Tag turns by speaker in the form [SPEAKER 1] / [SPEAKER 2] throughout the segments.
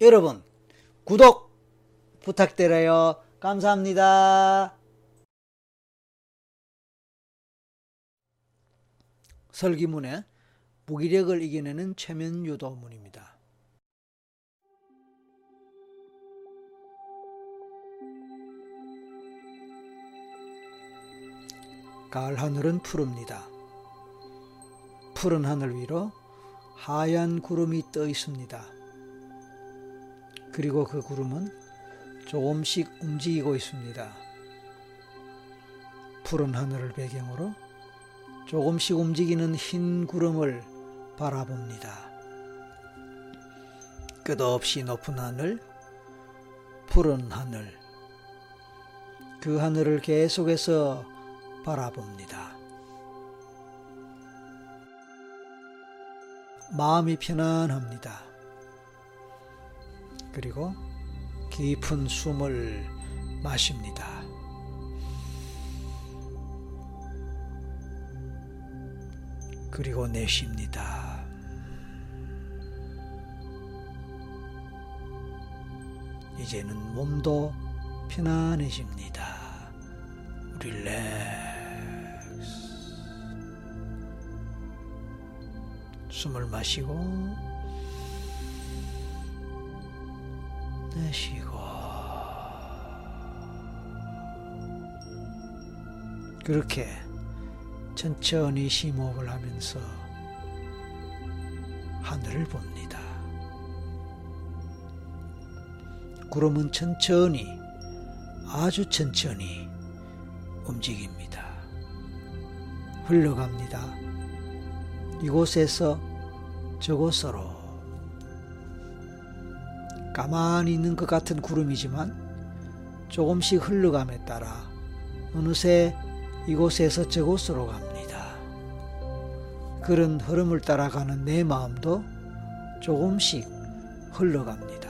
[SPEAKER 1] 여러분 구독 부탁드려요. 감사합니다. 설기문의 무기력을 이겨내는 최면 유도문입니다. 가을 하늘은 푸릅니다. 푸른 하늘 위로 하얀 구름이 떠 있습니다. 그리고 그 구름은 조금씩 움직이고 있습니다. 푸른 하늘을 배경으로 조금씩 움직이는 흰 구름을 바라봅니다. 끝없이 높은 하늘, 푸른 하늘, 그 하늘을 계속해서 바라봅니다. 마음이 편안합니다. 그리고 깊은 숨을 마십니다. 그리고 내쉽니다. 이제는 몸도 편안해집니다. 릴렉스. 숨을 마시고 내쉬고 그렇게 천천히 심호흡을 하면서 하늘을 봅니다. 구름은 천천히 아주 천천히 움직입니다. 흘러갑니다. 이곳에서 저곳으로 가만히 있는 것 같은 구름이지만 조금씩 흘러감에 따라 어느새 이곳에서 저곳으로 갑니다. 그런 흐름을 따라가는 내 마음도 조금씩 흘러갑니다.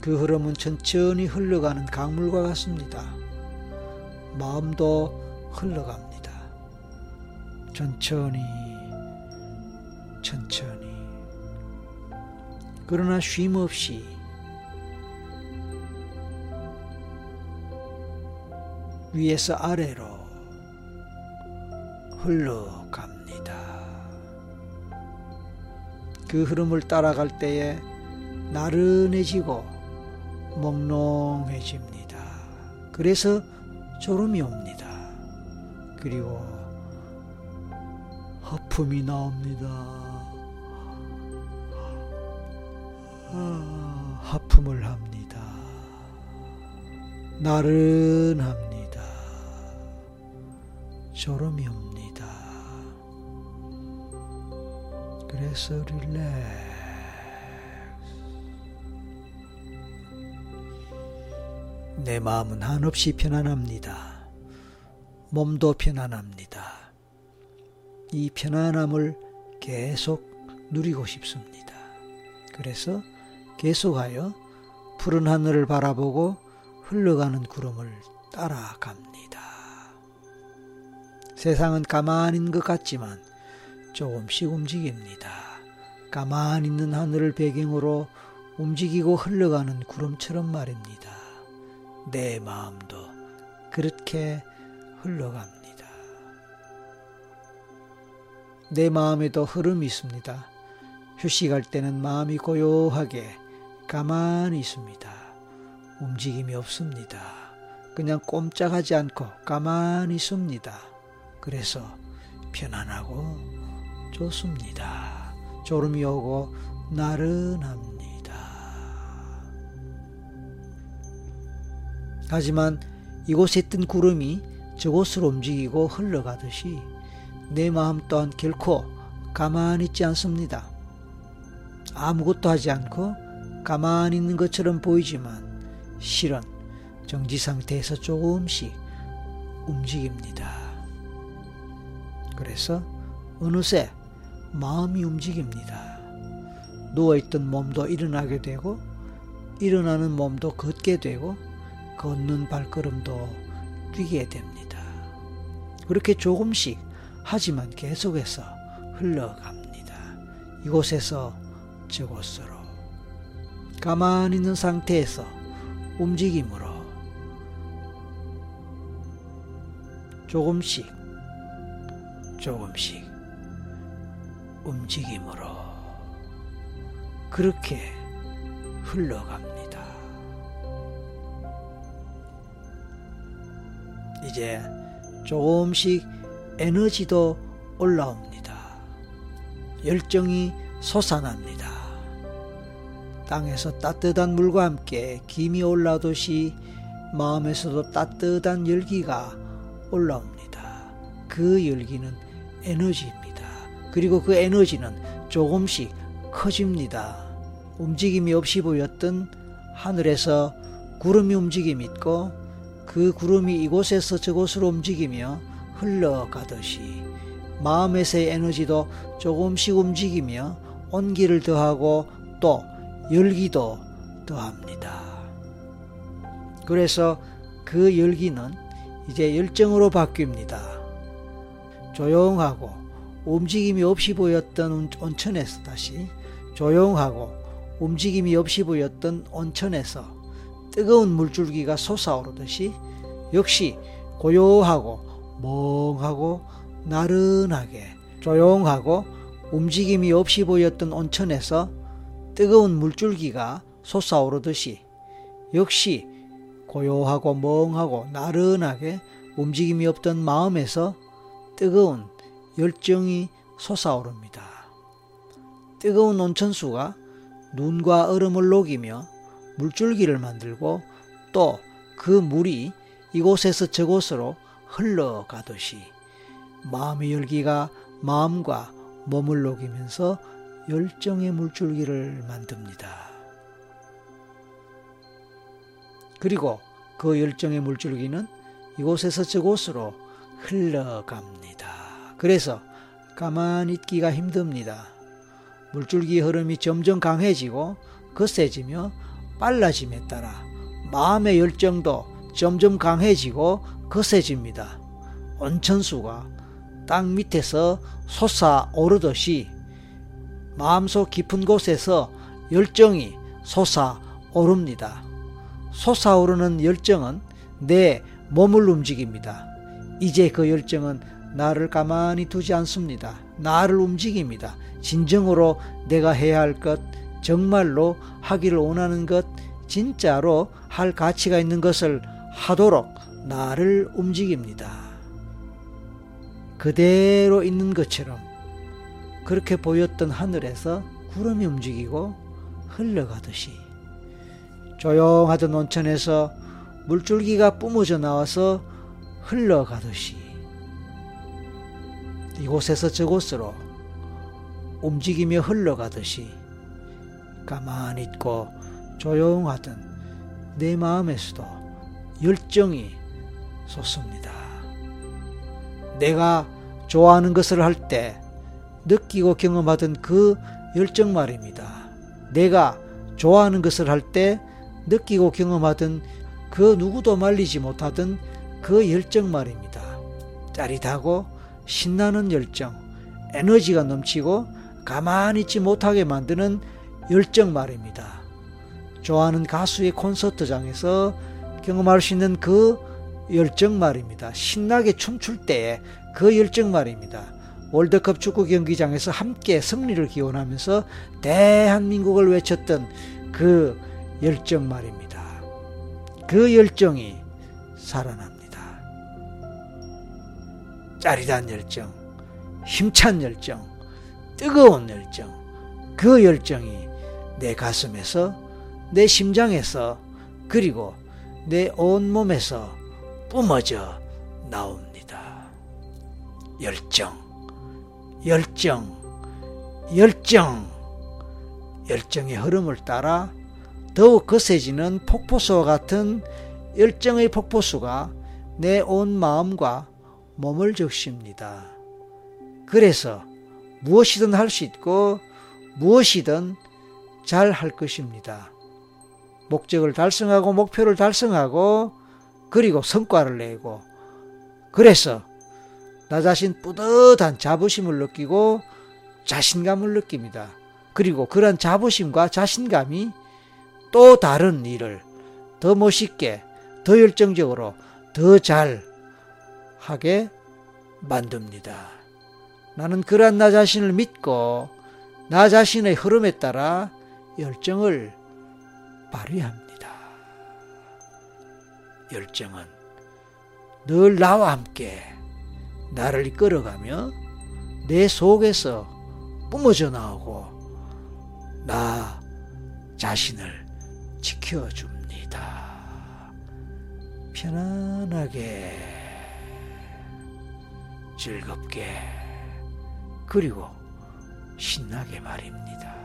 [SPEAKER 1] 그 흐름은 천천히 흘러가는 강물과 같습니다. 마음도 흘러갑니다. 천천히, 천천히. 그러나 쉼 없이 위에서 아래로 흘러갑니다. 그 흐름을 따라갈 때에 나른해지고 몽롱해집니다. 그래서 졸음이 옵니다. 그리고 하품이 나옵니다. 아, 하품을 합니다. 나른합니다. 졸음이 옵니다. 그래서 릴렉스. 내 마음은 한없이 편안합니다. 몸도 편안합니다. 이 편안함을 계속 누리고 싶습니다. 그래서 계속하여 푸른 하늘을 바라보고 흘러가는 구름을 따라갑니다. 세상은 있는 것 같지만 조금씩 움직입니다. 가만히 있는 하늘을 배경으로 움직이고 흘러가는 구름처럼 말입니다. 내 마음도 그렇게 흘러갑니다. 내 마음에도 흐름이 있습니다. 휴식할 때는 마음이 고요하게 가만히 있습니다. 움직임이 없습니다. 그냥 꼼짝하지 않고 가만히 있습니다. 그래서 편안하고 좋습니다. 졸음이 오고 나른합니다. 하지만 이곳에 뜬 구름이 저곳으로 움직이고 흘러가듯이 내 마음 또한 결코 가만히 있지 않습니다. 아무것도 하지 않고 가만히 있는 것처럼 보이지만 실은 정지 상태에서 조금씩 움직입니다. 그래서 어느새 마음이 움직입니다. 누워있던 몸도 일어나게 되고 일어나는 몸도 걷게 되고 걷는 발걸음도 뛰게 됩니다. 그렇게 조금씩 하지만 계속해서 흘러갑니다. 이곳에서 저곳으로 가만히 있는 상태에서 움직임으로 조금씩 조금씩 움직임으로 그렇게 흘러갑니다. 이제 조금씩 에너지도 올라옵니다. 열정이 솟아납니다. 땅에서 따뜻한 물과 함께 김이 올라오듯이 마음에서도 따뜻한 열기가 올라옵니다. 그 열기는 에너지입니다. 그리고 그 에너지는 조금씩 커집니다. 움직임이 없이 보였던 하늘에서 구름이 움직임 있고 그 구름이 이곳에서 저곳으로 움직이며 흘러가듯이 마음에서의 에너지도 조금씩 움직이며 온기를 더하고 또 열기도 더합니다. 그래서 그 열기는 이제 열정으로 바뀝니다. 조용하고 움직임이 없이 보였던 온천에서 다시 조용하고 움직임이 없이 보였던 온천에서 뜨거운 물줄기가 솟아오르듯이 역시 고요하고 멍하고 나른하게 조용하고 움직임이 없이 보였던 온천에서 뜨거운 물줄기가 솟아오르듯이 역시 고요하고 멍하고 나른하게 움직임이 없던 마음에서 뜨거운 열정이 솟아오릅니다. 뜨거운 온천수가 눈과 얼음을 녹이며 물줄기를 만들고 또 그 물이 이곳에서 저곳으로 흘러가듯이 마음의 열기가 마음과 몸을 녹이면서 열정의 물줄기를 만듭니다. 그리고 그 열정의 물줄기는 이곳에서 저곳으로 흘러갑니다. 그래서 가만히 있기가 힘듭니다. 물줄기 흐름이 점점 강해지고 거세지며 빨라짐에 따라 마음의 열정도 점점 강해지고 거세집니다. 온천수가 땅 밑에서 솟아오르듯이 마음속 깊은 곳에서 열정이 솟아오릅니다. 솟아오르는 열정은 내 몸을 움직입니다. 이제 그 열정은 나를 가만히 두지 않습니다. 나를 움직입니다. 진정으로 내가 해야 할 것, 정말로 하기를 원하는 것, 진짜로 할 가치가 있는 것을 하도록 나를 움직입니다. 그대로 있는 것처럼 그렇게 보였던 하늘에서 구름이 움직이고 흘러가듯이 조용하던 온천에서 물줄기가 뿜어져 나와서 흘러가듯이 이곳에서 저곳으로 움직이며 흘러가듯이 가만히 있고 조용하던 내 마음에서도 열정이 솟습니다. 내가 좋아하는 것을 할 때 느끼고 경험하던 그 열정 말입니다. 내가 좋아하는 것을 할 때 느끼고 경험하던 그 누구도 말리지 못하던 그 열정 말입니다. 짜릿하고 신나는 열정, 에너지가 넘치고 가만히 있지 못하게 만드는 열정 말입니다. 좋아하는 가수의 콘서트장에서 경험할 수 있는 그 열정 말입니다. 신나게 춤출 때의 그 열정 말입니다. 월드컵 축구 경기장에서 함께 승리를 기원하면서 대한민국을 외쳤던 그 열정 말입니다. 그 열정이 살아납니다. 짜릿한 열정, 힘찬 열정, 뜨거운 열정, 그 열정이 내 가슴에서, 내 심장에서, 그리고 내 온몸에서 뿜어져 나옵니다. 열정, 열정, 열정, 열정의 흐름을 따라 더욱 거세지는 폭포수와 같은 열정의 폭포수가 내 온 마음과 몸을 적십니다. 그래서 무엇이든 할 수 있고 무엇이든 잘 할 것입니다. 목적을 달성하고 목표를 달성하고 그리고 성과를 내고 그래서 나 자신 뿌듯한 자부심을 느끼고 자신감을 느낍니다. 그리고 그런 자부심과 자신감이 또 다른 일을 더 멋있게, 더 열정적으로, 더 잘 하게 만듭니다. 나는 그러한 나 자신을 믿고 나 자신의 흐름에 따라 열정을 발휘합니다. 열정은 늘 나와 함께 나를 이끌어가며 내 속에서 뿜어져 나오고 나 자신을 지켜줍니다. 편안하게 즐겁게 그리고 신나게 말입니다.